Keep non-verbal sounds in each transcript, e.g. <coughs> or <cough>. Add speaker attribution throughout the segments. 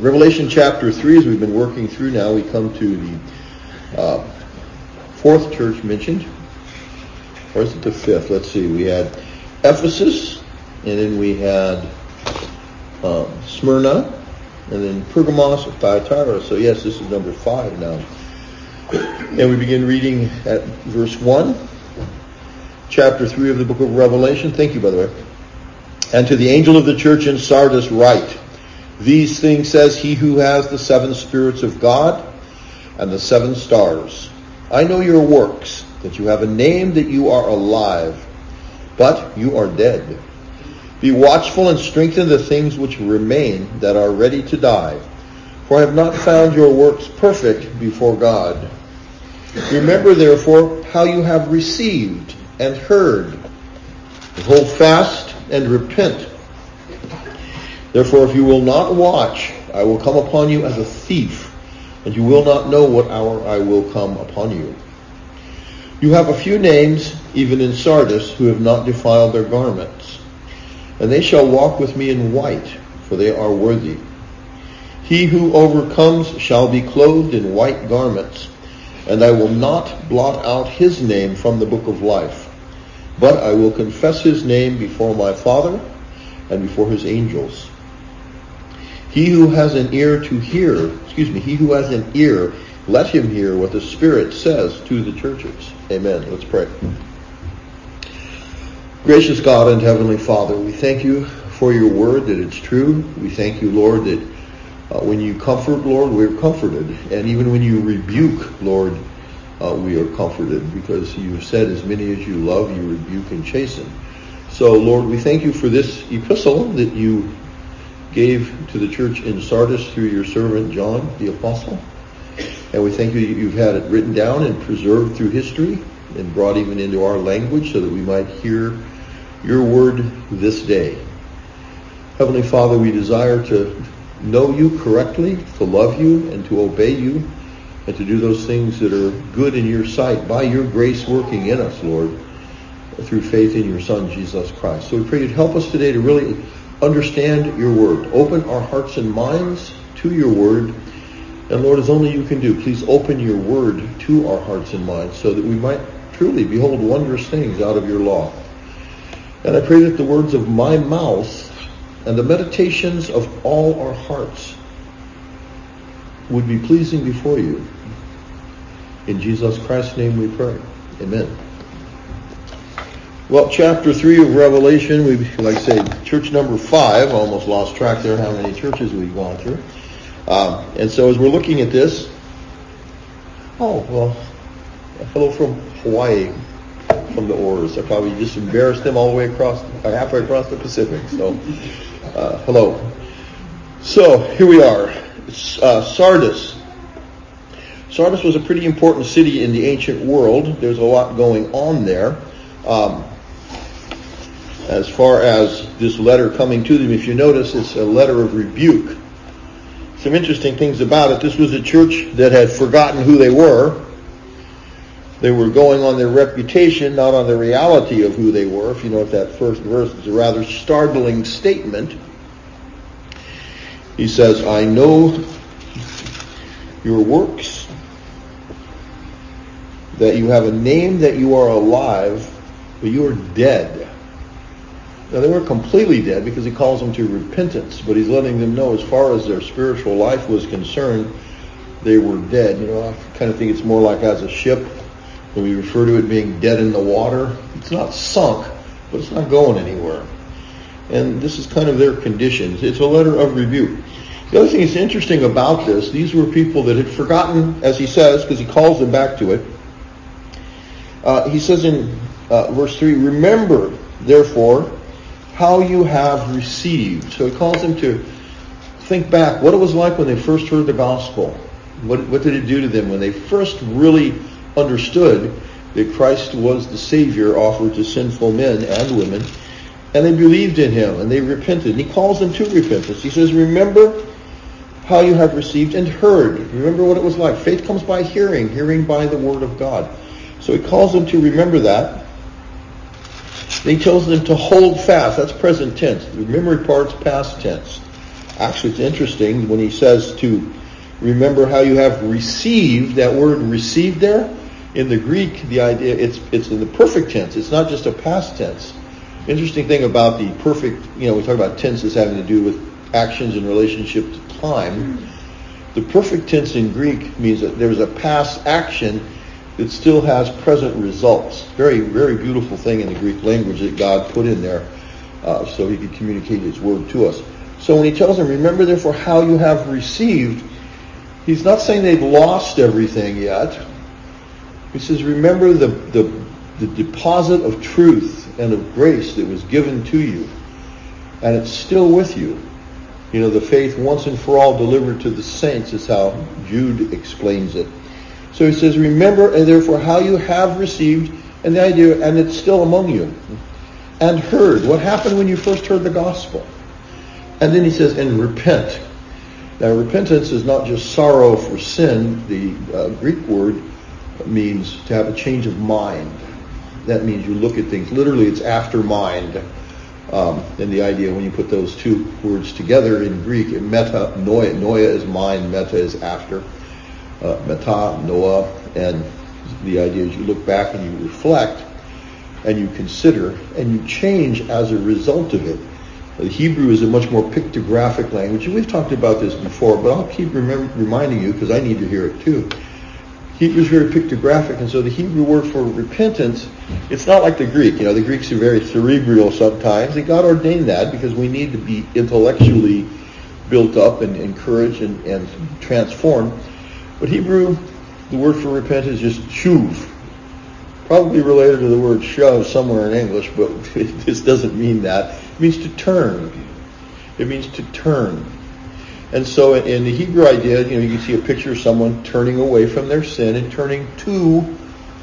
Speaker 1: Revelation chapter 3, as we've been working through now, we come to the uh, fourth church mentioned. Or is it the fifth? Let's see. We had Ephesus, and then we had um, Smyrna, and then Pergamos of Thyatira. So yes, this is number five now. And we begin reading at verse 1, chapter 3 of the book of Revelation. Thank you, by the way. And to the angel of the church in Sardis write, these things says he who has the seven spirits of God and the seven stars. I know your works, that you have a name that you are alive, but you are dead. Be watchful and strengthen the things which remain that are ready to die. For I have not found your works perfect before God. Remember therefore how you have received and heard. Hold fast and repent. Therefore, if you will not watch, I will come upon you as a thief, and you will not know what hour I will come upon you. You have a few names, even in Sardis, who have not defiled their garments. And they shall walk with me in white, for they are worthy. He who overcomes shall be clothed in white garments, and I will not blot out his name from the book of life. But I will confess his name before my Father and before his angels. He who has an ear to hear, excuse me, he who has an ear, let him hear what the Spirit says to the churches. Amen. Let's pray. Gracious God and Heavenly Father, we thank you for your word that it's true. We thank you, Lord, that uh, when you comfort, Lord, we're comforted. And even when you rebuke, Lord, uh, we are comforted because you said as many as you love, you rebuke and chasten. So, Lord, we thank you for this epistle that you gave to the church in Sardis through your servant John the Apostle. And we thank you that you've had it written down and preserved through history and brought even into our language so that we might hear your word this day. Heavenly Father, we desire to know you correctly, to love you, and to obey you, and to do those things that are good in your sight by your grace working in us, Lord, through faith in your Son, Jesus Christ. So we pray you'd help us today to really understand your word. Open our hearts and minds to your word. And Lord, as only you can do, please open your word to our hearts and minds so that we might truly behold wondrous things out of your law. And I pray that the words of my mouth and the meditations of all our hearts would be pleasing before you. In Jesus Christ's name we pray. Amen. Well, chapter 3 of Revelation, we like I say, church number 5, almost lost track there how many churches we've gone through. Um, and so as we're looking at this, oh, well, hello from Hawaii, from the Oars. I probably just embarrassed them all the way across, uh, halfway across the Pacific. So, uh, hello. So, here we are. Uh, Sardis. Sardis was a pretty important city in the ancient world. There's a lot going on there. Um, as far as this letter coming to them, if you notice, it's a letter of rebuke. Some interesting things about it. This was a church that had forgotten who they were. They were going on their reputation, not on the reality of who they were. If you note that first verse, it's a rather startling statement. He says, I know your works, that you have a name that you are alive, but you are dead. Now they weren't completely dead because he calls them to repentance, but he's letting them know as far as their spiritual life was concerned, they were dead. You know, I kind of think it's more like as a ship when we refer to it being dead in the water. It's not sunk, but it's not going anywhere. And this is kind of their conditions. It's a letter of rebuke. The other thing that's interesting about this, these were people that had forgotten, as he says, because he calls them back to it. Uh, he says in uh, verse 3, Remember, therefore, how you have received. So he calls them to think back what it was like when they first heard the gospel. What, what did it do to them when they first really understood that Christ was the Savior offered to sinful men and women, and they believed in him and they repented. And he calls them to repentance. He says, remember how you have received and heard. Remember what it was like. Faith comes by hearing, hearing by the word of God. So he calls them to remember that. He tells them to hold fast. That's present tense. The memory part's past tense. Actually, it's interesting when he says to remember how you have received, that word received there, in the Greek, the idea, it's, it's in the perfect tense. It's not just a past tense. Interesting thing about the perfect, you know, we talk about tenses having to do with actions in relationship to time. The perfect tense in Greek means that there's a past action that still has present results. Very, very beautiful thing in the Greek language that God put in there uh, so he could communicate his word to us. So when he tells them, remember therefore how you have received, he's not saying they've lost everything yet. He says, remember the, the, the deposit of truth and of grace that was given to you, and it's still with you. You know, the faith once and for all delivered to the saints is how Jude explains it. So he says, remember and therefore how you have received, and the idea, and it's still among you, and heard. What happened when you first heard the gospel? And then he says, and repent. Now, repentance is not just sorrow for sin. The uh, Greek word means to have a change of mind. That means you look at things. Literally, it's after mind. Um, and the idea when you put those two words together in Greek, meta, noia, noia is mind, meta is after. Uh, meta, noah, and the idea is you look back and you reflect and you consider and you change as a result of it. The Hebrew is a much more pictographic language, and we've talked about this before, but I'll keep reminding you because I need to hear it too. Hebrew is very pictographic, and so the Hebrew word for repentance, it's not like the Greek. You know, the Greeks are very cerebral sometimes, and God ordained that because we need to be intellectually built up and encouraged and, and transformed. But Hebrew, the word for repent is just shuv. Probably related to the word shove somewhere in English, but <laughs> this doesn't mean that. It means to turn. It means to turn. And so in the Hebrew idea, you know, you can see a picture of someone turning away from their sin and turning to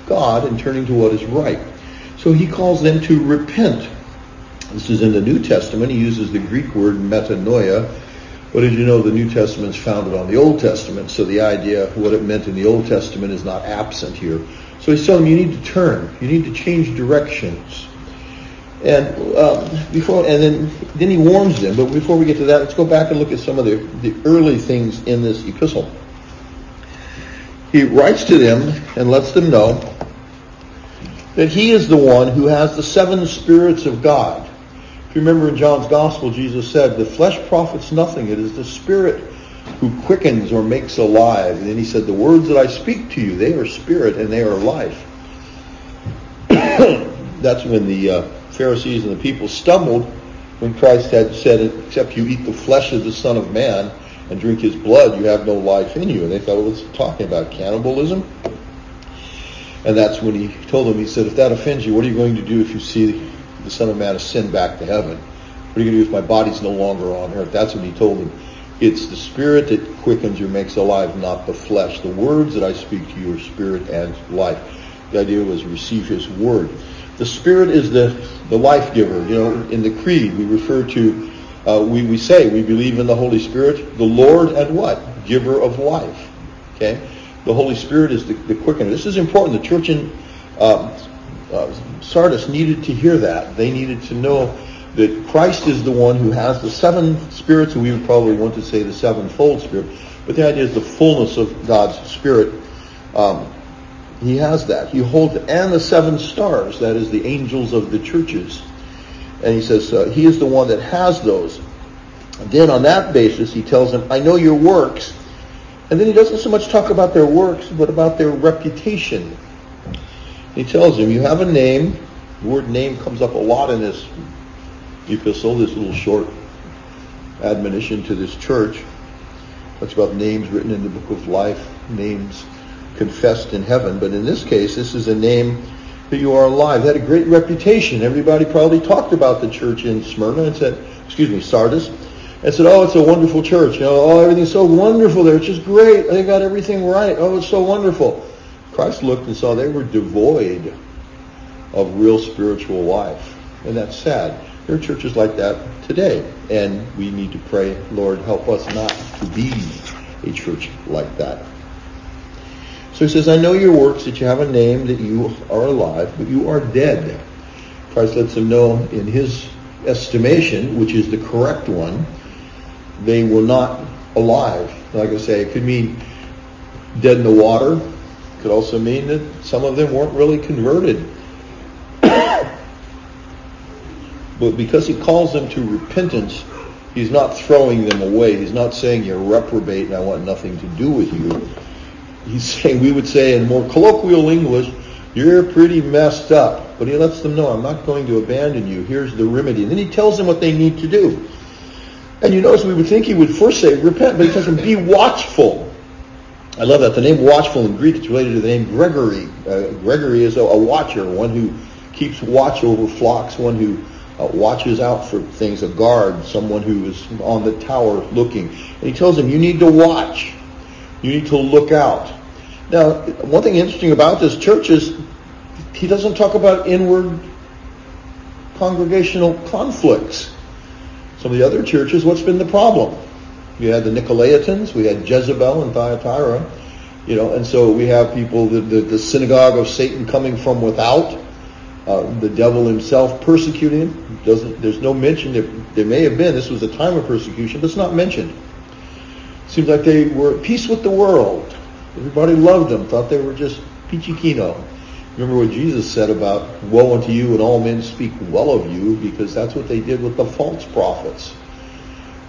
Speaker 1: God and turning to what is right. So he calls them to repent. This is in the New Testament. He uses the Greek word metanoia. But as you know, the New Testament is founded on the Old Testament. So the idea, of what it meant in the Old Testament is not absent here. So he's telling them you need to turn. You need to change directions. And um, before, and then then he warns them. But before we get to that, let's go back and look at some of the, the early things in this epistle. He writes to them and lets them know that he is the one who has the seven spirits of God. If you remember in John's Gospel, Jesus said, "The flesh profits nothing; it is the Spirit who quickens or makes alive." And then he said, "The words that I speak to you, they are spirit and they are life." <coughs> That's when the uh, Pharisees and the people stumbled when Christ had said, except you eat the flesh of the Son of Man and drink his blood, you have no life in you. And they thought, well, what's talking about? Cannibalism? And that's when he told them, he said, if that offends you, what are you going to do if you see the Son of Man ascend back to heaven? What are you going to do if my body's no longer on earth? That's what he told them. It's the spirit that quickens or makes alive, not the flesh. The words that I speak to you are spirit and life. The idea was receive his word. The Spirit is the, the life giver. You know, in the Creed, we refer to, uh, we, we say we believe in the Holy Spirit, the Lord and what? Giver of life. Okay? The Holy Spirit is the, the quickener. This is important. The church in uh, uh, Sardis needed to hear that. They needed to know that Christ is the one who has the seven spirits, and we would probably want to say the sevenfold spirit. But the idea is the fullness of God's Spirit. Um, he has that. He holds, and the seven stars, that is the angels of the churches. And he says, uh, he is the one that has those. And then on that basis, he tells them, I know your works. And then he doesn't so much talk about their works, but about their reputation. He tells him, you have a name. The word name comes up a lot in this epistle, this little short admonition to this church. Talks about names written in the book of life, names confessed in heaven. But in this case, this is a name that you are alive. Had a great reputation. Everybody probably talked about the church in Smyrna and said, excuse me, Sardis, and said, oh, it's a wonderful church. You know, oh, everything's so wonderful there. It's just great. They got everything right. Oh, it's so wonderful. Christ looked and saw they were devoid of real spiritual life. And that's sad. There are churches like that today. And we need to pray, Lord, help us not to be a church like that. So he says, I know your works, that you have a name, that you are alive, but you are dead. Christ lets him know in his estimation, which is the correct one, they were not alive. Like I say, it could mean dead in the water. Could also mean that some of them weren't really converted. but because he calls them to repentance, he's not throwing them away. He's not saying you're reprobate and I want nothing to do with you. He's <laughs> saying, we would say in more colloquial English, you're pretty messed up. But he lets them know, I'm not going to abandon you. Here's the remedy. And then he tells them what they need to do. And you notice we would think he would first say repent, but he tells them be watchful. I love that. The name watchful in Greek is related to the name Gregory. Uh, Gregory is a, a, watcher, one who keeps watch over flocks, one who uh, watches out for things, a guard, someone who is on the tower looking. And he tells them, you need to watch. You need to look out. Now, one thing interesting about this church is he doesn't talk about inward congregational conflicts. Some of the other churches, what's been the problem? You had the Nicolaitans, we had Jezebel and Thyatira, you know, and so we have people, the, the, the synagogue of Satan coming from without, uh, the devil himself persecuting. Doesn't, there's no mention, there, there may have been, this was a time of persecution, but it's not mentioned. Seems like they were at peace with the world. Everybody loved them, thought they were just peachy. Remember what Jesus said about, woe unto you and all men speak well of you, because that's what they did with the false prophets.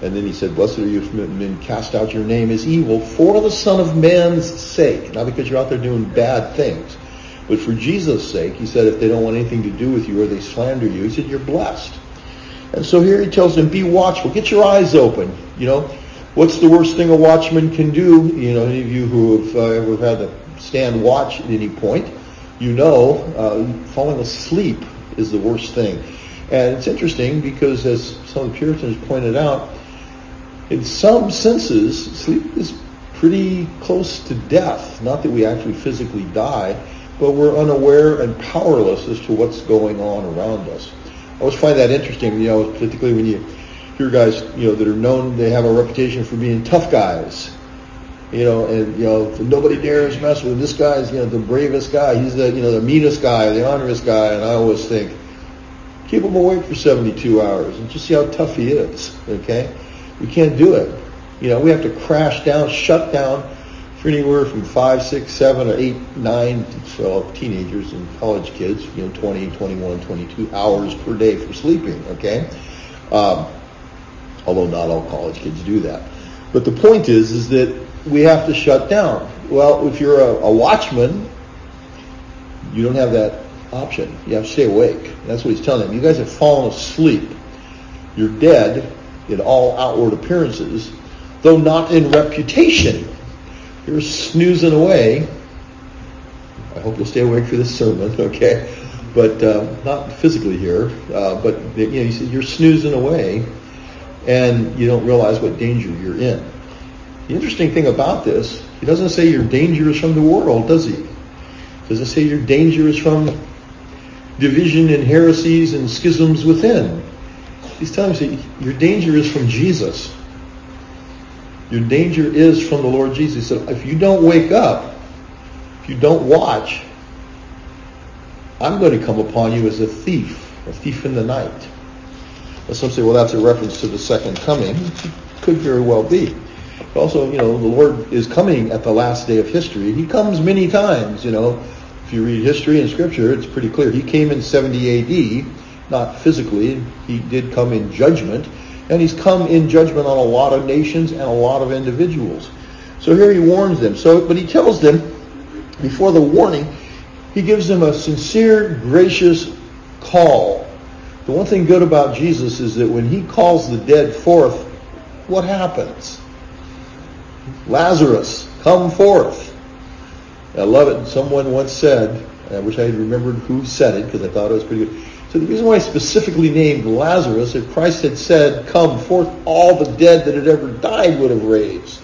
Speaker 1: And then he said, blessed are you if men cast out your name as evil for the Son of Man's sake. Not because you're out there doing bad things, but for Jesus' sake. He said, if they don't want anything to do with you or they slander you, he said, you're blessed. And so here he tells them, be watchful. Get your eyes open. You know, what's the worst thing a watchman can do? You know, any of you who have uh, ever had to stand watch at any point, you know uh, falling asleep is the worst thing. And it's interesting because as some of the Puritans pointed out, in some senses, sleep is pretty close to death. Not that we actually physically die, but we're unaware and powerless as to what's going on around us. I always find that interesting, you know, particularly when you hear guys, you know, that are known, they have a reputation for being tough guys you know, and you know, nobody dares mess with this guy's, you know, the bravest guy. He's the, you know, the meanest guy, the honorest guy. And I always think, keep him awake for 72 hours and just see how tough he is. Okay, we can't do it. You know, we have to crash down, shut down for anywhere from five, six, seven, or eight, nine, well, teenagers and college kids, you know, 20, 21, 22 hours per day for sleeping. Okay, um, although not all college kids do that. But the point is, is that we have to shut down. Well, if you're a, a watchman, you don't have that option. You have to stay awake. That's what he's telling them. You guys have fallen asleep. You're dead in all outward appearances, though not in reputation. You're snoozing away. I hope you'll stay awake for this sermon, <laughs> okay? But uh, not physically here. Uh, but you know, you're snoozing away, and you don't realize what danger you're in. The interesting thing about this, he doesn't say your danger is from the world, does he? He doesn't say your danger is from division and heresies and schisms within. He's telling you your danger is from Jesus. Your danger is from the Lord Jesus. He said, if you don't wake up, if you don't watch, I'm going to come upon you as a thief, a thief in the night. Now some say, well, that's a reference to the second coming. Could very well be also, you know, the Lord is coming at the last day of history. He comes many times, you know. If you read history and scripture, it's pretty clear. He came in 70 AD, not physically. He did come in judgment. And he's come in judgment on a lot of nations and a lot of individuals. So here he warns them. So, but he tells them, before the warning, he gives them a sincere, gracious call. The one thing good about Jesus is that when he calls the dead forth, what happens? Lazarus, come forth. I love it. Someone once said, I wish I had remembered who said it because I thought it was pretty good. So the reason why I specifically named Lazarus, if Christ had said, come forth, all the dead that had ever died would have raised.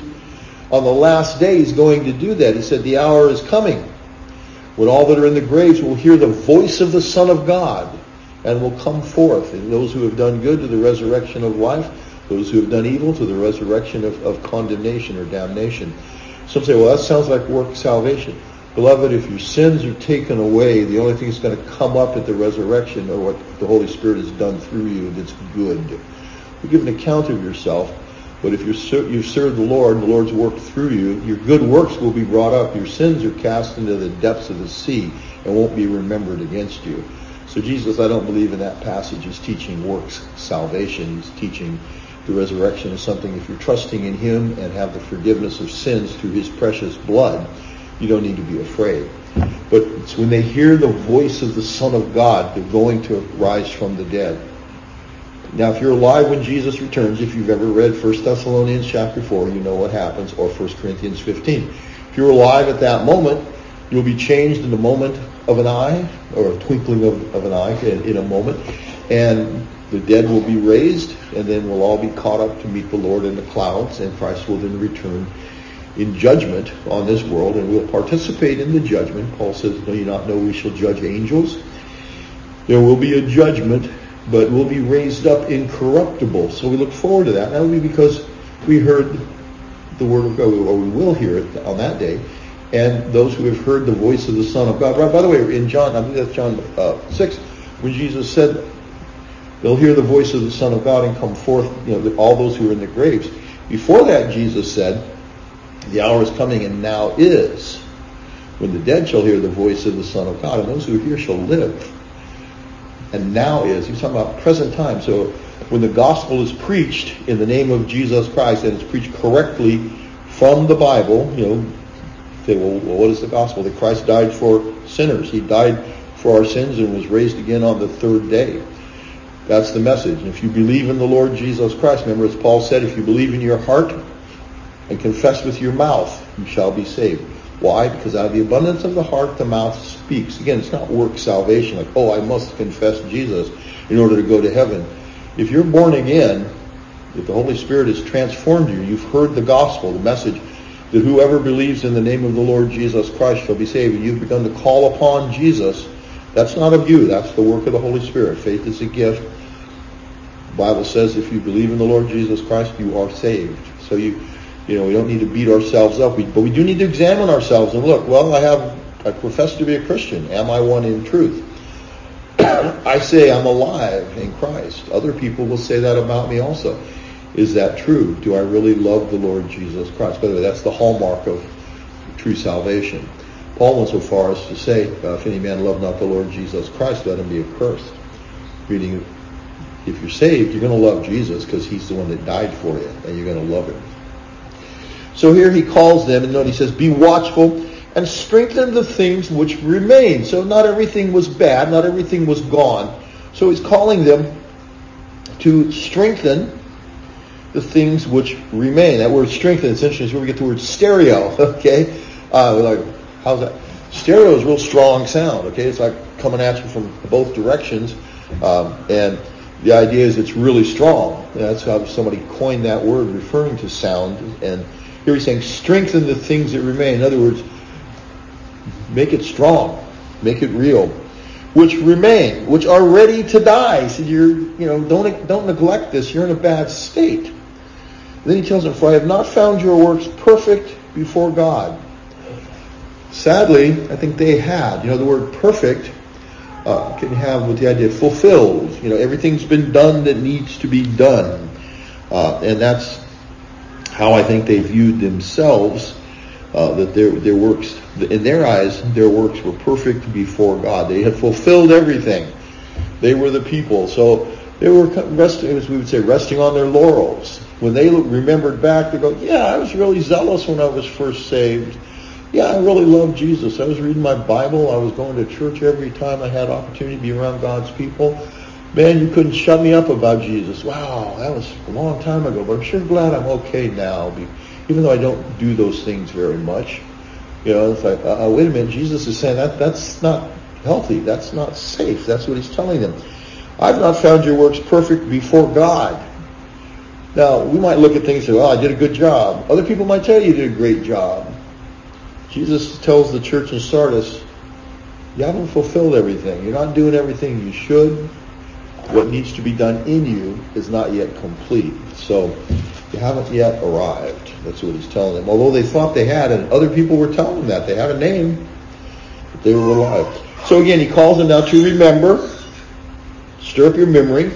Speaker 1: On the last day, he's going to do that. He said, the hour is coming when all that are in the graves will hear the voice of the Son of God and will come forth. And those who have done good to the resurrection of life, those who have done evil to the resurrection of, of condemnation or damnation. Some say, well, that sounds like work salvation. Beloved, if your sins are taken away, the only thing that's going to come up at the resurrection are what the Holy Spirit has done through you that's good. You give an account of yourself. But if you have served the Lord, and the Lord's worked through you, your good works will be brought up. Your sins are cast into the depths of the sea and won't be remembered against you. So Jesus, I don't believe in that passage is teaching works salvation. He's teaching the resurrection is something if you're trusting in him and have the forgiveness of sins through his precious blood, you don't need to be afraid. But when they hear the voice of the Son of God, they're going to rise from the dead. Now, if you're alive when Jesus returns, if you've ever read 1 Thessalonians chapter 4, you know what happens, or 1 Corinthians 15. If you're alive at that moment, you'll be changed in the moment of an eye, or a twinkling of, of an eye in, in a moment, and the dead will be raised, and then we'll all be caught up to meet the Lord in the clouds, and Christ will then return in judgment on this world, and we'll participate in the judgment. Paul says, Do you not know we shall judge angels? There will be a judgment but we'll be raised up incorruptible. So we look forward to that. That will be because we heard the word of God, or we will hear it on that day. And those who have heard the voice of the Son of God. By the way, in John, I believe that's John uh, 6, when Jesus said, they'll hear the voice of the Son of God and come forth, you know, all those who are in the graves. Before that, Jesus said, the hour is coming and now is when the dead shall hear the voice of the Son of God, and those who hear shall live and now is. He's talking about present time. So when the gospel is preached in the name of Jesus Christ and it's preached correctly from the Bible, you know, say, well, what is the gospel? That Christ died for sinners. He died for our sins and was raised again on the third day. That's the message. And if you believe in the Lord Jesus Christ, remember as Paul said, if you believe in your heart and confess with your mouth, you shall be saved. Why? Because out of the abundance of the heart, the mouth speaks. Again, it's not work salvation, like, oh, I must confess Jesus in order to go to heaven. If you're born again, if the Holy Spirit has transformed you, you've heard the gospel, the message that whoever believes in the name of the Lord Jesus Christ shall be saved, and you've begun to call upon Jesus, that's not of you. That's the work of the Holy Spirit. Faith is a gift. The Bible says if you believe in the Lord Jesus Christ, you are saved. So you, you know, we don't need to beat ourselves up, we, but we do need to examine ourselves and look, well, I have, I profess to be a Christian. Am I one in truth? <coughs> I say I'm alive in Christ. Other people will say that about me also. Is that true? Do I really love the Lord Jesus Christ? By the way, that's the hallmark of true salvation. Paul went so far as to say, uh, if any man love not the Lord Jesus Christ, let him be accursed. Meaning, if you're saved, you're going to love Jesus because he's the one that died for you, and you're going to love him. So here he calls them, and note he says, be watchful and strengthen the things which remain. So not everything was bad, not everything was gone. So he's calling them to strengthen the things which remain. That word strengthen, interesting, it's where we get the word stereo, <laughs> okay? Uh, like, how's that? Stereo is real strong sound, okay? It's like coming at you from both directions. Um, and the idea is it's really strong. That's how somebody coined that word referring to sound. And here he's saying, strengthen the things that remain. In other words, make it strong, make it real, which remain, which are ready to die. So you're, you know, don't don't neglect this. You're in a bad state. Then he tells them, "For I have not found your works perfect before God." Sadly, I think they had. You know, the word perfect uh, can have with the idea fulfilled. You know, everything's been done that needs to be done, uh, and that's how I think they viewed themselves, uh, that their, their works, in their eyes, their works were perfect before God. They had fulfilled everything. They were the people. So they were resting, as we would say, resting on their laurels. When they remembered back, they go, yeah, I was really zealous when I was first saved. Yeah, I really loved Jesus. I was reading my Bible. I was going to church every time I had opportunity to be around God's people man, you couldn't shut me up about Jesus. Wow, that was a long time ago, but I'm sure glad I'm okay now, even though I don't do those things very much. You know, it's like, uh, uh, wait a minute, Jesus is saying that that's not healthy. That's not safe. That's what he's telling them. I've not found your works perfect before God. Now, we might look at things and say, well, I did a good job. Other people might tell you you did a great job. Jesus tells the church in Sardis, you haven't fulfilled everything. You're not doing everything you should what needs to be done in you is not yet complete. So you haven't yet arrived. That's what he's telling them. Although they thought they had, and other people were telling them that. They had a name, but they were alive. So again, he calls them now to remember, stir up your memory,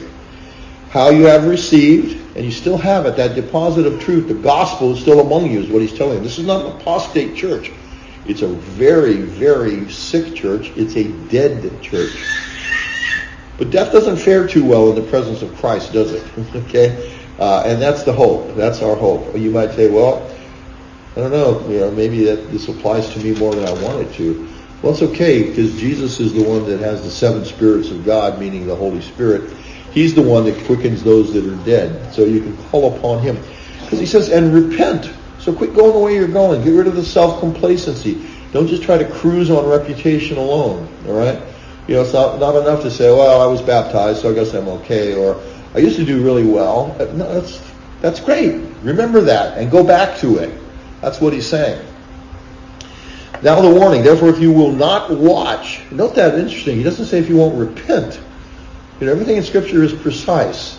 Speaker 1: how you have received, and you still have it, that deposit of truth, the gospel is still among you, is what he's telling them. This is not an apostate church. It's a very, very sick church. It's a dead church. But death doesn't fare too well in the presence of Christ, does it? <laughs> okay? Uh, and that's the hope. That's our hope. You might say, well, I don't know, you know, maybe that this applies to me more than I want it to. Well, it's okay because Jesus is the one that has the seven spirits of God, meaning the Holy Spirit. He's the one that quickens those that are dead. So you can call upon him. Because he says, and repent. So quit going the way you're going. Get rid of the self-complacency. Don't just try to cruise on reputation alone. All right? You know, it's not, not enough to say, well, I was baptized, so I guess I'm okay, or I used to do really well. Uh, no, that's, that's great. Remember that and go back to it. That's what he's saying. Now the warning, therefore if you will not watch, note that interesting, he doesn't say if you won't repent. You know, everything in scripture is precise.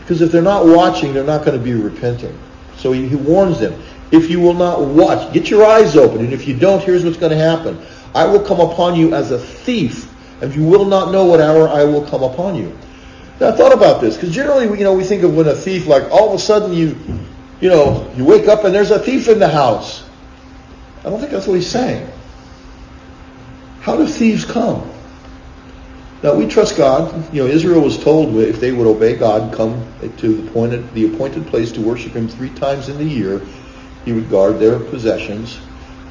Speaker 1: Because if they're not watching, they're not going to be repenting. So he, he warns them, if you will not watch, get your eyes open, and if you don't, here's what's going to happen. I will come upon you as a thief, and you will not know what hour I will come upon you. Now I thought about this, because generally, you know, we think of when a thief, like all of a sudden you, you know, you wake up and there's a thief in the house. I don't think that's what he's saying. How do thieves come? Now we trust God. You know, Israel was told if they would obey God, come to the appointed, the appointed place to worship Him three times in the year, He would guard their possessions,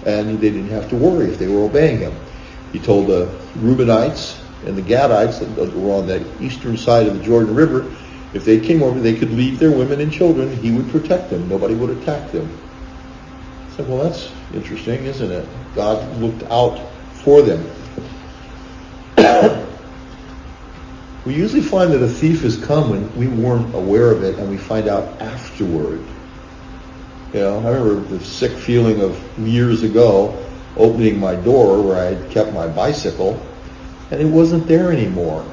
Speaker 1: and they didn't have to worry if they were obeying Him. He told the Reubenites and the Gadites that were on the eastern side of the Jordan River, if they came over, they could leave their women and children. He would protect them. Nobody would attack them. I said, well, that's interesting, isn't it? God looked out for them. <coughs> we usually find that a thief has come when we weren't aware of it and we find out afterward. You know, I remember the sick feeling of years ago opening my door where I had kept my bicycle and it wasn't there anymore.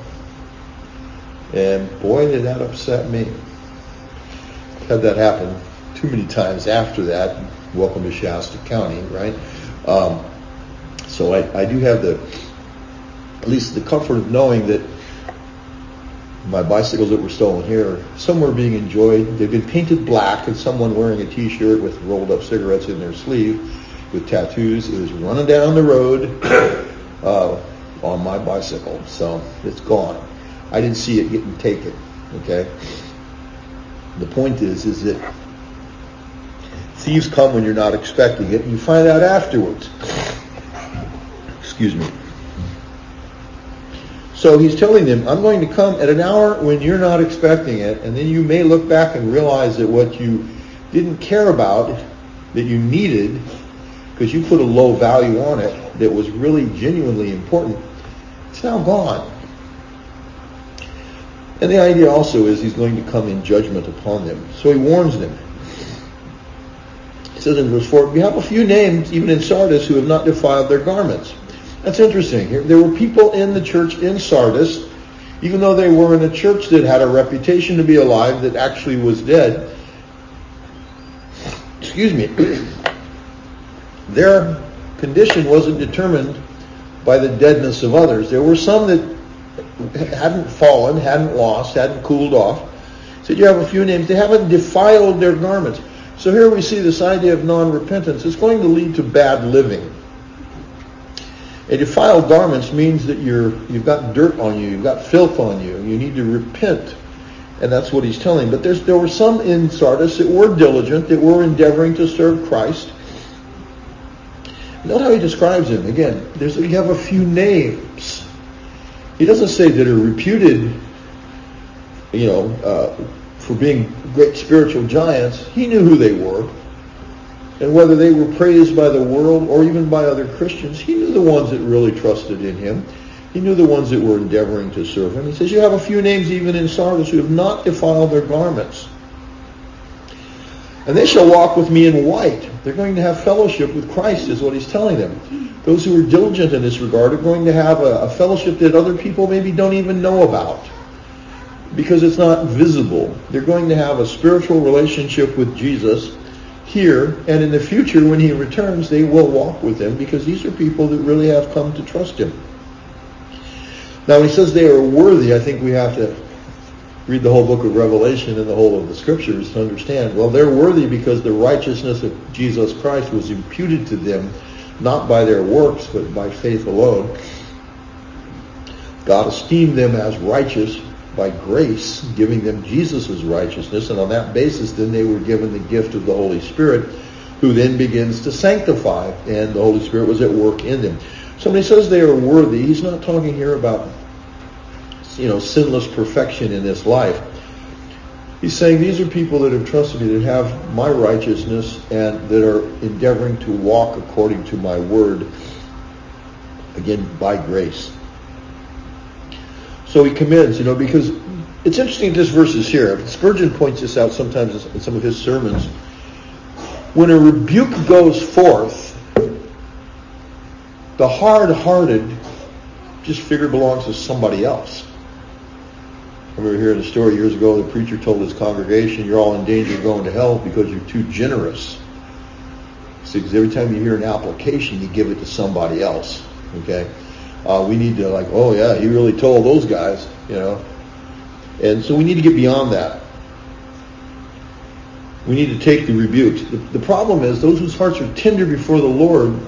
Speaker 1: And boy, did that upset me. Had that happen too many times after that welcome to Shasta County, right? Um, so I, I do have the, at least the comfort of knowing that my bicycles that were stolen here are somewhere being enjoyed. They've been painted black and someone wearing a t-shirt with rolled up cigarettes in their sleeve with tattoos is running down the road <coughs> uh, on my bicycle. So it's gone. I didn't see it getting taken. Okay. The point is, is that Thieves come when you're not expecting it, and you find out afterwards. Excuse me. So he's telling them, I'm going to come at an hour when you're not expecting it, and then you may look back and realize that what you didn't care about, that you needed, because you put a low value on it, that was really genuinely important, it's now gone. And the idea also is he's going to come in judgment upon them. So he warns them. He says in verse 4, we have a few names, even in Sardis, who have not defiled their garments. That's interesting. There were people in the church in Sardis, even though they were in a church that had a reputation to be alive, that actually was dead. Excuse me. <clears throat> Their condition wasn't determined by the deadness of others. There were some that hadn't fallen, hadn't lost, hadn't cooled off. Said you have a few names. They haven't defiled their garments. So here we see this idea of non-repentance. It's going to lead to bad living. A defiled garments means that you're, you've got dirt on you, you've got filth on you, you need to repent. And that's what he's telling. But there were some in Sardis that were diligent, that were endeavoring to serve Christ. Note how he describes them. Again, there's, you have a few names. He doesn't say that are reputed, you know, uh, for being great spiritual giants, he knew who they were. And whether they were praised by the world or even by other Christians, he knew the ones that really trusted in him. He knew the ones that were endeavoring to serve him. He says, you have a few names even in Sardis who have not defiled their garments. And they shall walk with me in white. They're going to have fellowship with Christ is what he's telling them. Those who are diligent in this regard are going to have a, a fellowship that other people maybe don't even know about because it's not visible. They're going to have a spiritual relationship with Jesus here and in the future when he returns they will walk with him because these are people that really have come to trust him. Now when he says they are worthy, I think we have to read the whole book of Revelation and the whole of the scriptures to understand, well, they're worthy because the righteousness of Jesus Christ was imputed to them, not by their works, but by faith alone. God esteemed them as righteous by grace, giving them Jesus' righteousness, and on that basis then they were given the gift of the Holy Spirit, who then begins to sanctify, and the Holy Spirit was at work in them. Somebody says they are worthy, he's not talking here about you know, sinless perfection in this life. He's saying these are people that have trusted me, that have my righteousness, and that are endeavoring to walk according to my word, again, by grace. So he commends, you know, because it's interesting this verse is here. Spurgeon points this out sometimes in some of his sermons. When a rebuke goes forth, the hard-hearted just figure belongs to somebody else. Remember hearing a story years ago. The preacher told his congregation, "You're all in danger of going to hell because you're too generous." Because every time you hear an application, you give it to somebody else. Okay, uh, we need to like, oh yeah, he really told those guys, you know. And so we need to get beyond that. We need to take the rebukes. The, the problem is those whose hearts are tender before the Lord,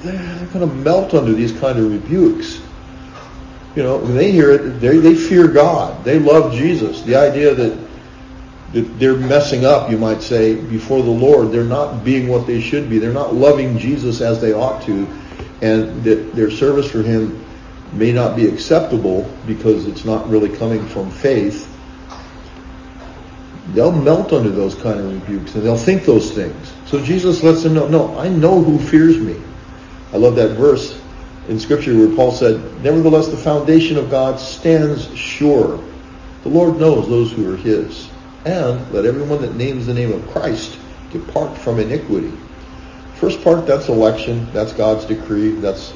Speaker 1: they're, they're going to melt under these kind of rebukes you know, when they hear it, they, they fear God. They love Jesus. The idea that, that they're messing up, you might say, before the Lord. They're not being what they should be. They're not loving Jesus as they ought to. And that their service for Him may not be acceptable because it's not really coming from faith. They'll melt under those kind of rebukes and they'll think those things. So Jesus lets them know, no, I know who fears me. I love that verse in Scripture where Paul said, Nevertheless, the foundation of God stands sure. The Lord knows those who are his. And let everyone that names the name of Christ depart from iniquity. First part, that's election. That's God's decree. That's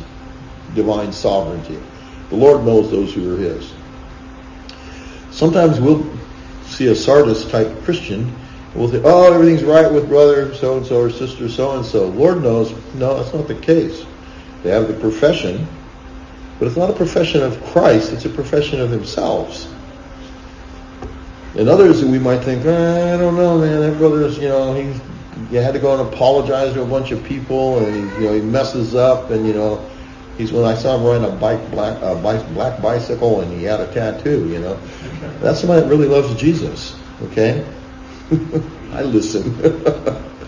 Speaker 1: divine sovereignty. The Lord knows those who are his. Sometimes we'll see a Sardis type Christian and we'll say, oh, everything's right with brother so-and-so or sister so-and-so. Lord knows. No, that's not the case. They have the profession, but it's not a profession of Christ, it's a profession of themselves. And others that we might think, eh, I don't know, man, that brother's, you know, he, he had to go and apologize to a bunch of people, and he, you know, he messes up, and you know, he's when I saw him riding a bike, black, a bike, black bicycle, and he had a tattoo, you know, that's somebody that really loves Jesus. Okay, <laughs> I listen. <laughs>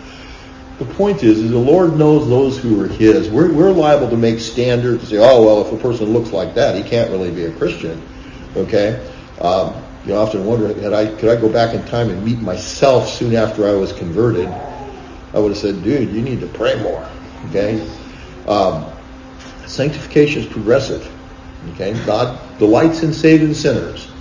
Speaker 1: The point is, is the Lord knows those who are His. We're, we're liable to make standards and say, oh, well, if a person looks like that, he can't really be a Christian. Okay? Um, you often wonder, had I, could I go back in time and meet myself soon after I was converted? I would have said, dude, you need to pray more. Okay? Um, sanctification is progressive. Okay? God delights in saving sinners.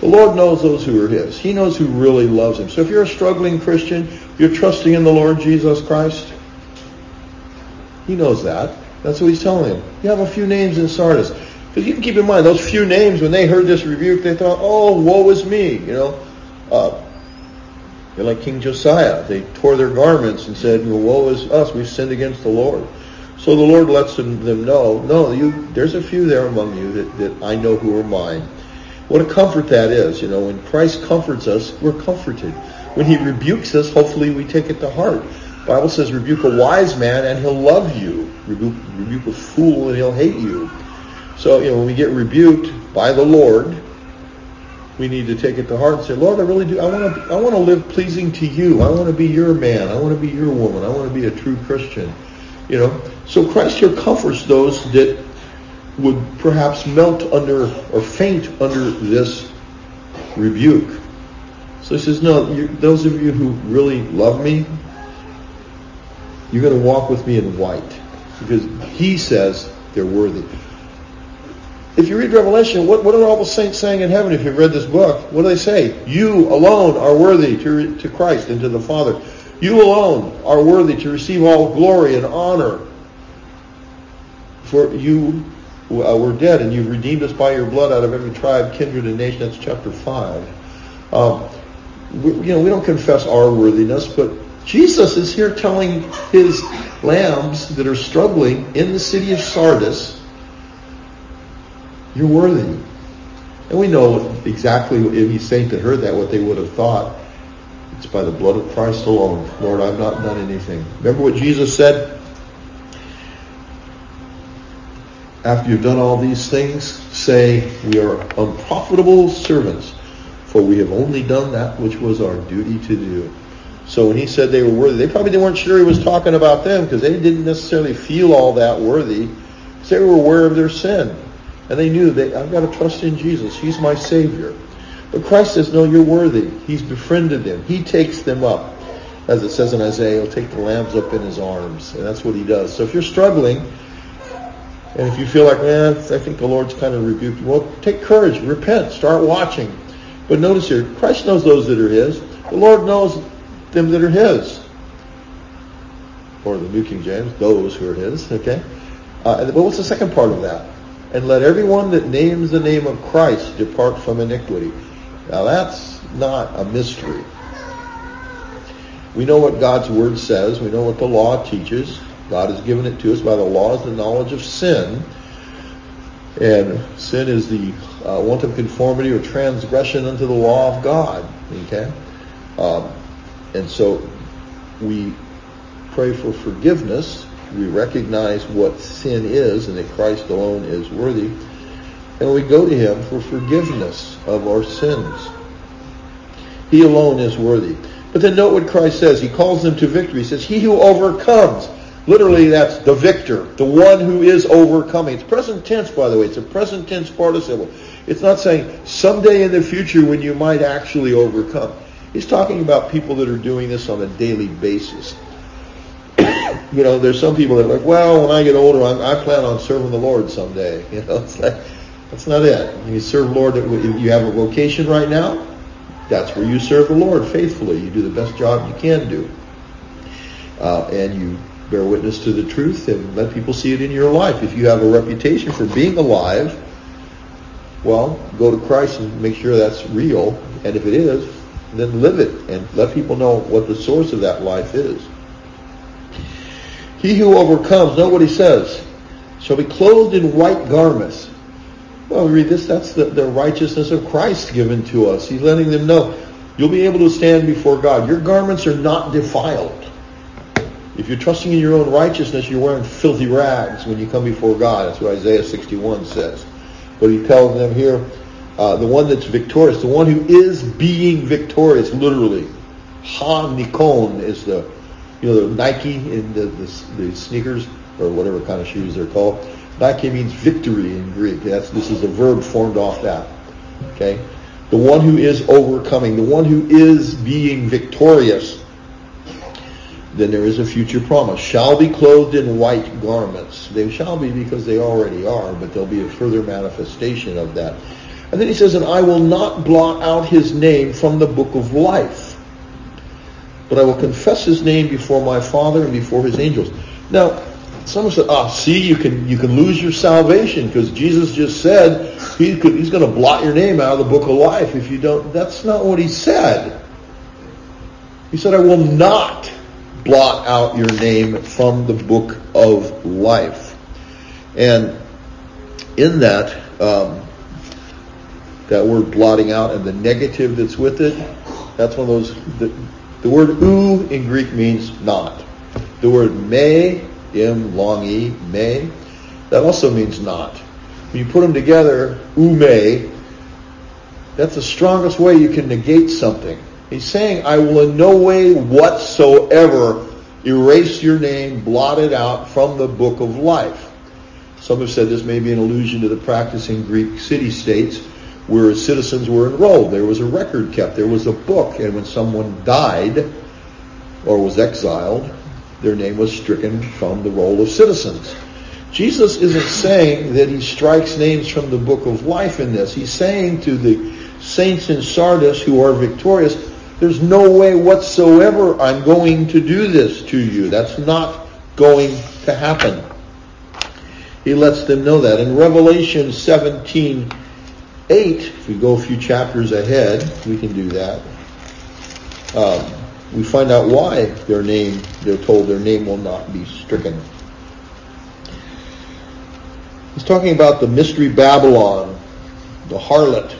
Speaker 1: The Lord knows those who are His. He knows who really loves Him. So if you're a struggling Christian, you're trusting in the Lord Jesus Christ, He knows that. That's what He's telling him. You have a few names in Sardis. Because you can keep in mind, those few names, when they heard this rebuke, they thought, oh, woe is me. You know, uh, they're like King Josiah. They tore their garments and said, well, woe is us. We've sinned against the Lord. So the Lord lets them, them know, no, you, there's a few there among you that, that I know who are mine. What a comfort that is. You know, when Christ comforts us, we're comforted. When he rebukes us, hopefully we take it to heart. The Bible says, rebuke a wise man and he'll love you. Rebuke, rebuke a fool and he'll hate you. So, you know, when we get rebuked by the Lord, we need to take it to heart and say, Lord, I really do. I want to. I want to live pleasing to you. I want to be your man. I want to be your woman. I want to be a true Christian. You know. So Christ here comforts those that would perhaps melt under or faint under this rebuke. So he says, no, you, those of you who really love me, you're going to walk with me in white. Because he says they're worthy. If you read Revelation, what, what are all the saints saying in heaven if you've read this book? What do they say? You alone are worthy to, to Christ and to the Father. You alone are worthy to receive all glory and honor. For you uh, we're dead, and you've redeemed us by your blood out of every tribe, kindred, and nation. That's chapter five. Um, we, you know, we don't confess our worthiness, but Jesus is here telling his lambs that are struggling in the city of Sardis, "You're worthy." And we know exactly if any saint that heard that, what they would have thought. It's by the blood of Christ alone. Lord, I've not done anything. Remember what Jesus said? After you've done all these things, say, we are unprofitable servants, for we have only done that which was our duty to do. So when he said they were worthy, they probably weren't sure he was talking about them because they didn't necessarily feel all that worthy. Because they were aware of their sin. And they knew that I've got to trust in Jesus. He's my Savior. But Christ says, no, you're worthy. He's befriended them. He takes them up. As it says in Isaiah, he'll take the lambs up in his arms. And that's what he does. So if you're struggling, and if you feel like, man, I think the Lord's kind of rebuked you, well, take courage. Repent. Start watching. But notice here, Christ knows those that are his. The Lord knows them that are his. Or the New King James, those who are his, okay? Uh, but what's the second part of that? And let everyone that names the name of Christ depart from iniquity. Now that's not a mystery. We know what God's Word says. We know what the law teaches. God has given it to us by the laws and the knowledge of sin. And sin is the uh, want of conformity or transgression unto the law of God. Okay? Um, and so we pray for forgiveness. We recognize what sin is and that Christ alone is worthy. And we go to Him for forgiveness of our sins. He alone is worthy. But then note what Christ says. He calls them to victory. He says, He who overcomes. Literally, that's the victor, the one who is overcoming. It's present tense, by the way. It's a present tense participle. It's not saying someday in the future when you might actually overcome. He's talking about people that are doing this on a daily basis. <coughs> you know, there's some people that are like, well, when I get older, I'm, i plan on serving the Lord someday. <laughs> You know, it's like, that's not it. You serve the Lord. You have a vocation right now. That's where you serve the Lord faithfully. You do the best job you can do. Uh, and you bear witness to the truth and let people see it in your life. If you have a reputation for being alive, well, go to Christ and make sure that's real. And if it is, then live it and let people know what the source of that life is. He who overcomes, know what he says, shall be clothed in white garments. Well, we read this, that's the, the righteousness of Christ given to us. He's letting them know, you'll be able to stand before God. Your garments are not defiled. If you're trusting in your own righteousness, you're wearing filthy rags when you come before God. That's what Isaiah 61 says. But he tells them here, uh, the one that's victorious, the one who is being victorious, literally. Ha Nikon is the, you know, the Nike in the, the, the sneakers or whatever kind of shoes they're called. Nike means victory in Greek. That's this is a verb formed off that. Okay, the one who is overcoming, the one who is being victorious. Then there is a future promise. Shall be clothed in white garments. They shall be because they already are, but there'll be a further manifestation of that. And then he says, and I will not blot out his name from the book of life, but I will confess his name before my Father and before his angels. Now, someone said, ah, see, you can, you can lose your salvation because Jesus just said he could, he's going to blot your name out of the book of life if you don't. That's not what he said. He said, I will not blot out your name from the book of life. And in that, um, that word blotting out and the negative that's with it, that's one of those, the, the word u in Greek means not. The word me, im, long e, me, that also means not. When you put them together, ume, that's the strongest way you can negate something. He's saying, I will in no way whatsoever erase your name, blot it out from the book of life. Some have said this may be an allusion to the practice in Greek city-states where citizens were enrolled. There was a record kept. There was a book. And when someone died or was exiled, their name was stricken from the roll of citizens. Jesus isn't saying that he strikes names from the book of life in this. He's saying to the saints in Sardis who are victorious, there's no way whatsoever I'm going to do this to you. That's not going to happen. He lets them know that. In Revelation 17, 8, if we go a few chapters ahead, we can do that. Um, we find out why their name, they're told their name will not be stricken. He's talking about the mystery Babylon the harlot,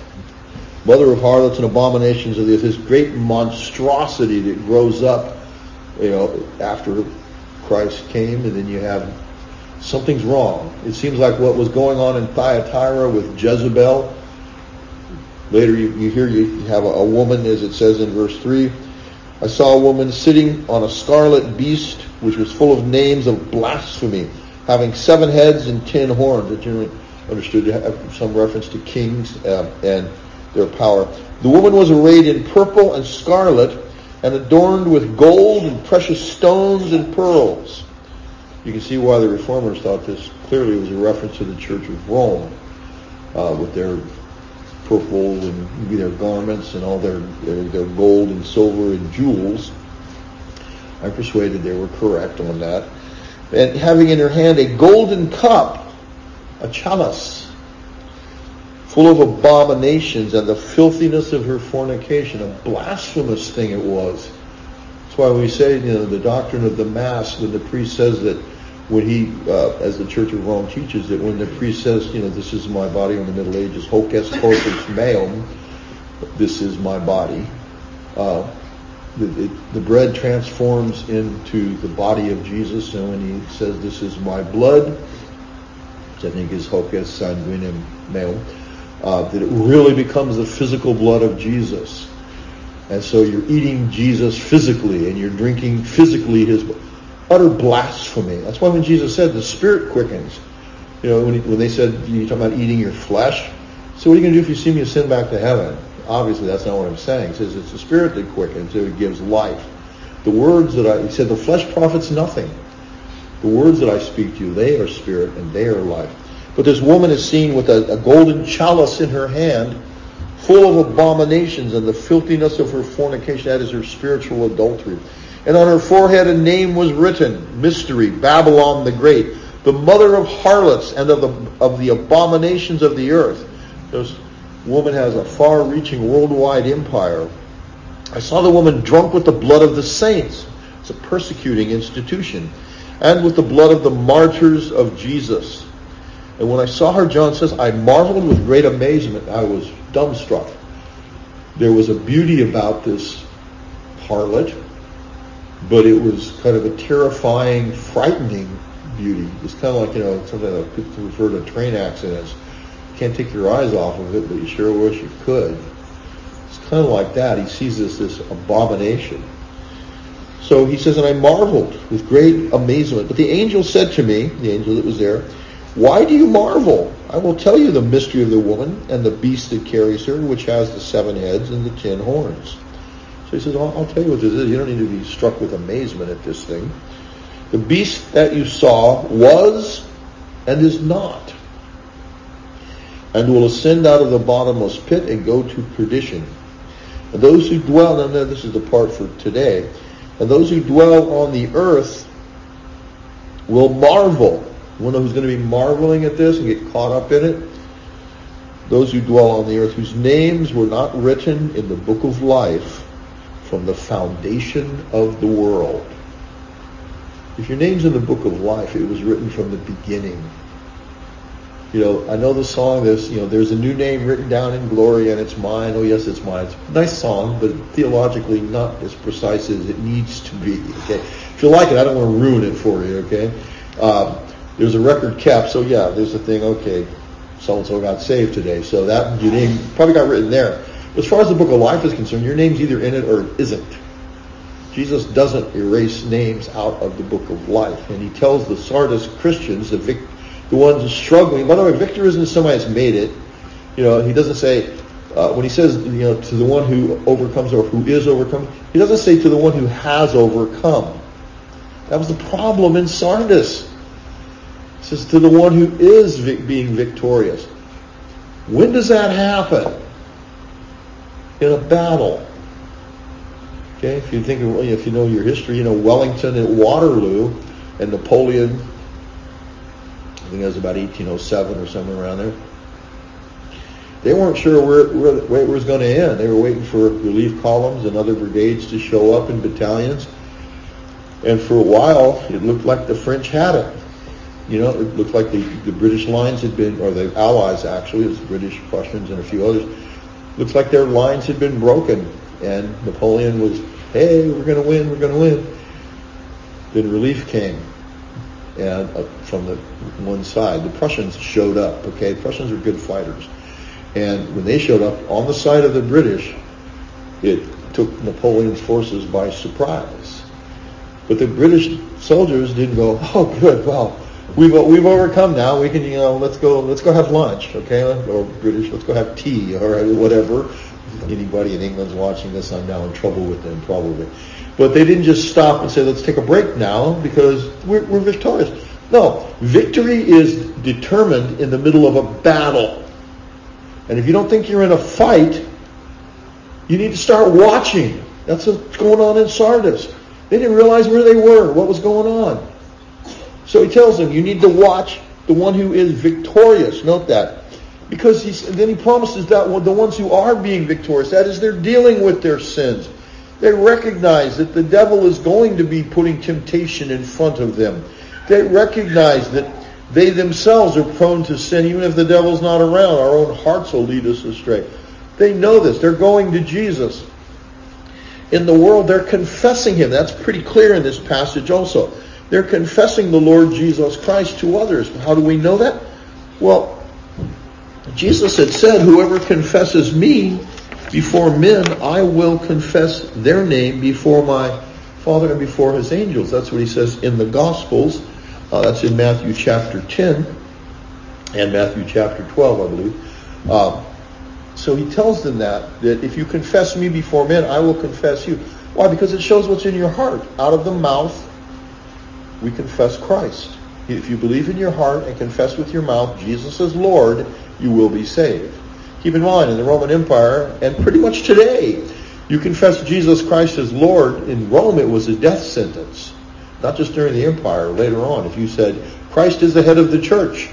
Speaker 1: mother of harlots and abominations of the earth, this great monstrosity that grows up, you know, after Christ came, and then you have something's wrong. It seems like what was going on in Thyatira with Jezebel. Later you, you hear you have a, a woman, as it says in verse 3, I saw a woman sitting on a scarlet beast, which was full of names of blasphemy, having seven heads and ten horns. That generally understood to have some reference to kings uh, and their power. The woman was arrayed in purple and scarlet and adorned with gold and precious stones and pearls. You can see why the reformers thought this clearly was a reference to the Church of Rome uh, with their purple and their garments and all their, their, their gold and silver and jewels. I'm persuaded they were correct on that. And having in her hand a golden cup, a chalice, full of abominations and the filthiness of her fornication. A blasphemous thing it was. That's why we say, you know, the doctrine of the Mass, when the priest says that, when he, uh, as the Church of Rome teaches, that when the priest says, you know, this is my body in the Middle Ages, hoc est corpus meum, this is my body, uh, the, it, the bread transforms into the body of Jesus, and when he says, this is my blood, which I think is hoc est sanguinem meum, uh, that it really becomes the physical blood of Jesus. And so you're eating Jesus physically and you're drinking physically his utter blasphemy. That's why when Jesus said the spirit quickens, you know, when, he, when they said, you talk about eating your flesh, so what are you going to do if you see me ascend back to heaven? Obviously that's not what I'm saying. He says it's the spirit that quickens, it gives life. The words that I, he said the flesh profits nothing. The words that I speak to you, they are spirit and they are life. But this woman is seen with a, a golden chalice in her hand, full of abominations and the filthiness of her fornication. That is her spiritual adultery. And on her forehead a name was written, Mystery, Babylon the Great, the mother of harlots and of the, of the abominations of the earth. This woman has a far-reaching worldwide empire. I saw the woman drunk with the blood of the saints. It's a persecuting institution. And with the blood of the martyrs of Jesus. And when I saw her, John says, I marveled with great amazement. I was dumbstruck. There was a beauty about this harlot, but it was kind of a terrifying, frightening beauty. It's kind of like, you know, that could refer to train accidents. You can't take your eyes off of it, but you sure wish you could. It's kind of like that. He sees this, this abomination. So he says, and I marveled with great amazement. But the angel said to me, the angel that was there, why do you marvel? I will tell you the mystery of the woman and the beast that carries her, which has the seven heads and the ten horns. So he says, I'll, I'll tell you what this is. You don't need to be struck with amazement at this thing. The beast that you saw was and is not, and will ascend out of the bottomless pit and go to perdition. And those who dwell, and this is the part for today, and those who dwell on the earth will marvel one who's going to be marveling at this and get caught up in it? Those who dwell on the earth, whose names were not written in the book of life from the foundation of the world. If your name's in the book of life, it was written from the beginning. You know, I know the song, there's, you know, there's a new name written down in glory and it's mine. Oh yes, it's mine. It's a nice song, but theologically not as precise as it needs to be. Okay. If you like it, I don't want to ruin it for you. Okay. Um, there's a record kept, so yeah, there's a thing, okay, so-and-so got saved today, so that, your name probably got written there. As far as the book of life is concerned, your name's either in it or it isn't. Jesus doesn't erase names out of the book of life, and he tells the Sardis Christians, the, vic- the ones struggling, by the way, victor isn't somebody that's made it. You know, he doesn't say, uh, when he says, you know, to the one who overcomes or who is overcome, he doesn't say to the one who has overcome. That was the problem in Sardis says to the one who is being victorious. When does that happen? In a battle. Okay, if you think of, if you know your history, you know Wellington at Waterloo and Napoleon, I think it was about 1807 or somewhere around there. They weren't sure where, where, where it was going to end. They were waiting for relief columns and other brigades to show up in battalions. And for a while, it looked like the French had it. You know, it looked like the, the British lines had been, or the Allies actually, it was British, Prussians, and a few others. Looks like their lines had been broken, and Napoleon was, hey, we're going to win, we're going to win. Then relief came, and uh, from the one side, the Prussians showed up. Okay, Prussians are good fighters, and when they showed up on the side of the British, it took Napoleon's forces by surprise. But the British soldiers didn't go, oh, good, well, we've we've overcome now. We can, you know, let's go let's go have lunch, okay? Or British, let's go have tea or whatever. Anybody in England's watching this, I'm now in trouble with them probably. But they didn't just stop and say, let's take a break now because we're, we're victorious. No, victory is determined in the middle of a battle. And if you don't think you're in a fight, you need to start watching. That's what's going on in Sardis. They didn't realize where they were, what was going on. So he tells them, you need to watch the one who is victorious. Note that. Because he's, then he promises that the ones who are being victorious, that is, they're dealing with their sins. They recognize that the devil is going to be putting temptation in front of them. They recognize that they themselves are prone to sin, even if the devil's not around. Our own hearts will lead us astray. They know this. They're going to Jesus. In the world, they're confessing him. That's pretty clear in this passage also. They're confessing the Lord Jesus Christ to others. How do we know that? Well, Jesus had said, whoever confesses me before men, I will confess their name before my Father and before his angels. That's what he says in the Gospels. Uh, that's in Matthew chapter 10 and Matthew chapter 12, I believe. Uh, so he tells them that, that if you confess me before men, I will confess you. Why? Because it shows what's in your heart. Out of the mouth we confess Christ. If you believe in your heart and confess with your mouth Jesus is Lord, you will be saved. Keep in mind, in the Roman Empire, and pretty much today, you confess Jesus Christ as Lord. In Rome, it was a death sentence. Not just during the empire, later on. If you said, Christ is the head of the church,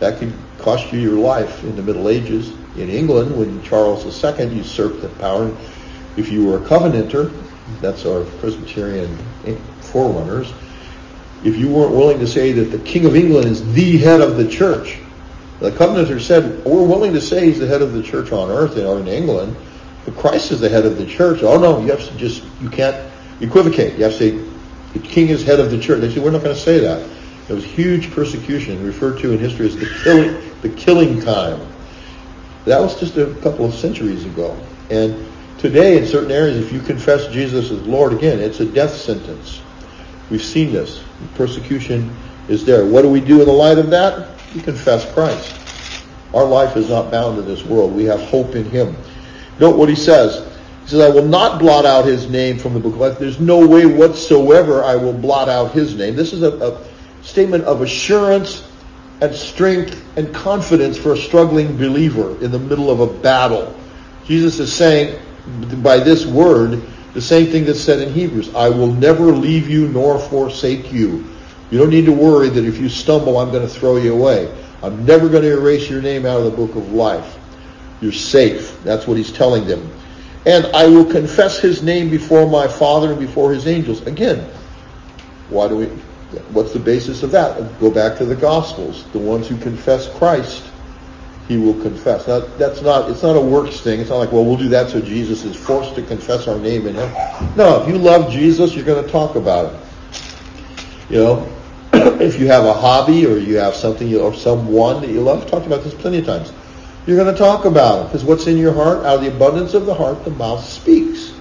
Speaker 1: that could cost you your life in the Middle Ages. In England, when Charles II usurped the power, if you were a Covenanter, that's our Presbyterian forerunners, if you weren't willing to say that the King of England is the head of the church. The Covenanters said, we're willing to say he's the head of the church on earth or in England, but Christ is the head of the church. Oh no, you have to just, you can't equivocate. You have to say, the king is head of the church. They said, we're not going to say that. There was huge persecution referred to in history as the killing, the killing time. That was just a couple of centuries ago. And today in certain areas, if you confess Jesus as Lord again, it's a death sentence. We've seen this. Persecution is there. What do we do in the light of that? We confess Christ. Our life is not bound to this world. We have hope in Him. Note what He says. He says, I will not blot out His name from the book of life. There's no way whatsoever I will blot out His name. This is a, a statement of assurance and strength and confidence for a struggling believer in the middle of a battle. Jesus is saying by this word, the same thing that's said in Hebrews. I will never leave you nor forsake you. You don't need to worry that if you stumble, I'm going to throw you away. I'm never going to erase your name out of the book of life. You're safe. That's what he's telling them. And I will confess his name before my Father and before his angels. Again, why do we, what's the basis of that? Go back to the Gospels. The ones who confess Christ he will confess. Now, that's not, it's not a works thing. It's not like, well, we'll do that so Jesus is forced to confess our name in him. No, if you love Jesus, you're going to talk about it. You know, <clears throat> if you have a hobby or you have something you, or someone that you love, talked about this plenty of times. You're going to talk about it because what's in your heart, out of the abundance of the heart, the mouth speaks.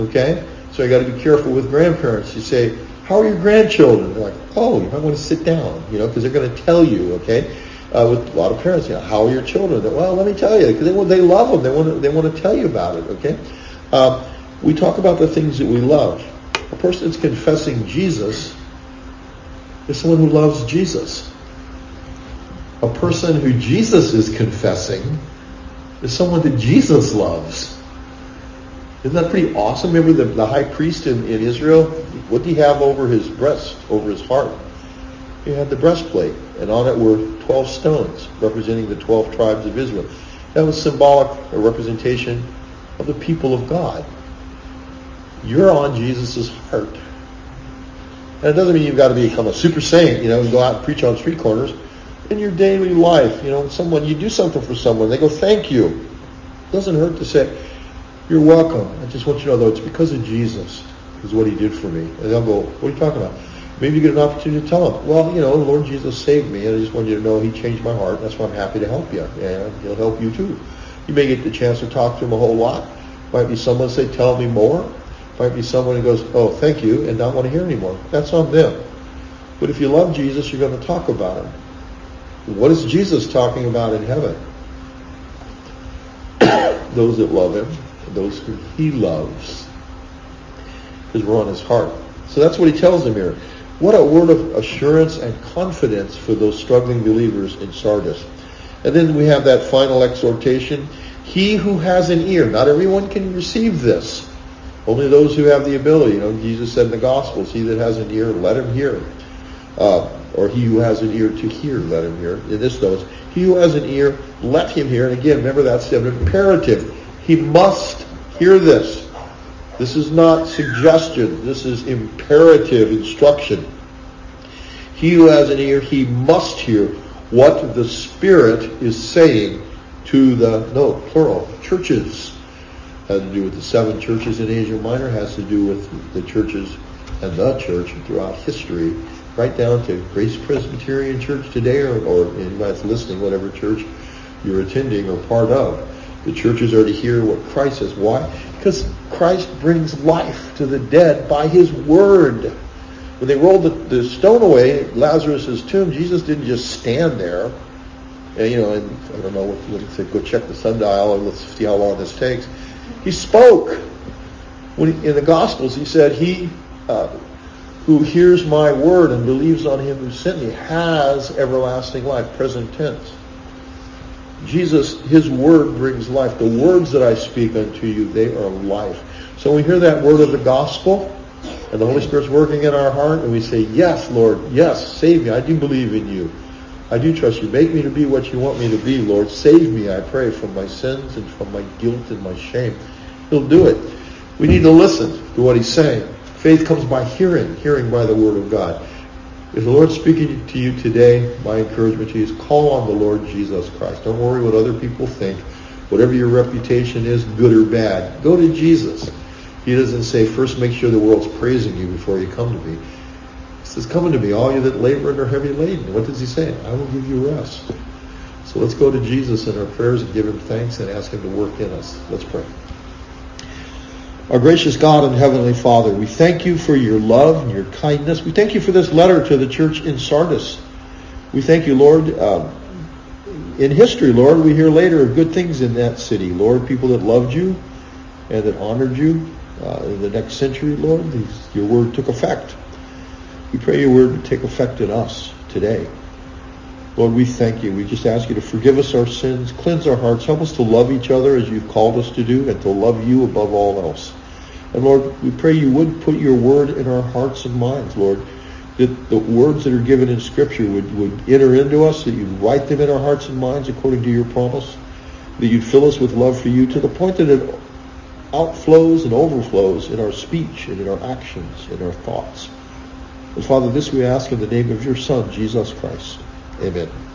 Speaker 1: Okay? So you got to be careful with grandparents. You say, how are your grandchildren? They're like, oh, you might want to sit down, you know, because they're going to tell you, okay? Uh, with a lot of parents. You know, how are your children? Well, let me tell you, because they, they love them. They want to they want to tell you about it. Okay, um, we talk about the things that we love. A person that's confessing Jesus is someone who loves Jesus. A person who Jesus is confessing is someone that Jesus loves. Isn't that pretty awesome? Remember the, the high priest in, in Israel? What did he have over his breast, over his heart? He had the breastplate, and on it were 12 stones representing the 12 tribes of Israel. That was symbolic, a representation of the people of God. You're on Jesus' heart. And it doesn't mean you've got to become a super saint, you know, and go out and preach on street corners. In your daily life, you know, someone, you do something for someone, they go, thank you. It doesn't hurt to say, you're welcome. I just want you to know, though, it's because of Jesus is what he did for me. And they'll go, what are you talking about? Maybe you get an opportunity to tell them, well, you know, the Lord Jesus saved me, and I just want you to know he changed my heart. That's why I'm happy to help you. And he'll help you too. You may get the chance to talk to him a whole lot. Might be someone say, tell me more. Might be someone who goes, oh, thank you, and not want to hear anymore. That's on them. But if you love Jesus, you're going to talk about him. What is Jesus talking about in heaven? <coughs> those that love him, those who he loves. Because we're on his heart. So that's what he tells them here. What a word of assurance and confidence for those struggling believers in Sardis. And then we have that final exhortation. He who has an ear, not everyone can receive this. Only those who have the ability. You know, Jesus said in the Gospels, he that has an ear, let him hear. Uh, or he who has an ear to hear, let him hear. In this note, he who has an ear, let him hear. And again, remember that's an imperative. He must hear this. This is not suggestion. This is imperative instruction. He who has an ear, he must hear what the Spirit is saying to the, no, plural, churches. Has to do with the seven churches in Asia Minor, has to do with the churches and the church throughout history, right down to Grace Presbyterian Church today, or, or anybody's listening, whatever church you're attending or part of. The churches are to hear what Christ says. Why? Because Christ brings life to the dead by his word. When they rolled the, the stone away, Lazarus' tomb, Jesus didn't just stand there. And, you know, and I don't know what, what he said, go check the sundial and let's see how long this takes. He spoke. When he, in the Gospels, he said, he uh, who hears my word and believes on him who sent me has everlasting life, present tense. Jesus, his word brings life. The words that I speak unto you, they are life. So we hear that word of the gospel, and the Holy Spirit's working in our heart, and we say, yes, Lord, yes, save me. I do believe in you. I do trust you. Make me to be what you want me to be, Lord. Save me, I pray, from my sins and from my guilt and my shame. He'll do it. We need to listen to what he's saying. Faith comes by hearing, hearing by the word of God. If the Lord's speaking to you today, my encouragement to you is call on the Lord Jesus Christ. Don't worry what other people think. Whatever your reputation is, good or bad, go to Jesus. He doesn't say, first make sure the world's praising you before you come to me. He says, come unto me, all you that labor and are heavy laden. What does he say? I will give you rest. So let's go to Jesus in our prayers and give him thanks and ask him to work in us. Let's pray. Our gracious God and Heavenly Father, we thank you for your love and your kindness. We thank you for this letter to the church in Sardis. We thank you, Lord. Um, in history, Lord, we hear later of good things in that city. Lord, people that loved you and that honored you. Uh, in the next century, Lord, these, your word took effect. We pray your word to take effect in us today. Lord, we thank you. We just ask you to forgive us our sins, cleanse our hearts, help us to love each other as you've called us to do, and to love you above all else. And Lord, we pray you would put your word in our hearts and minds, Lord, that the words that are given in Scripture would, would enter into us, that you'd write them in our hearts and minds according to your promise, that you'd fill us with love for you to the point that it outflows and overflows in our speech and in our actions and our thoughts. And Father, this we ask in the name of your Son, Jesus Christ. Amen.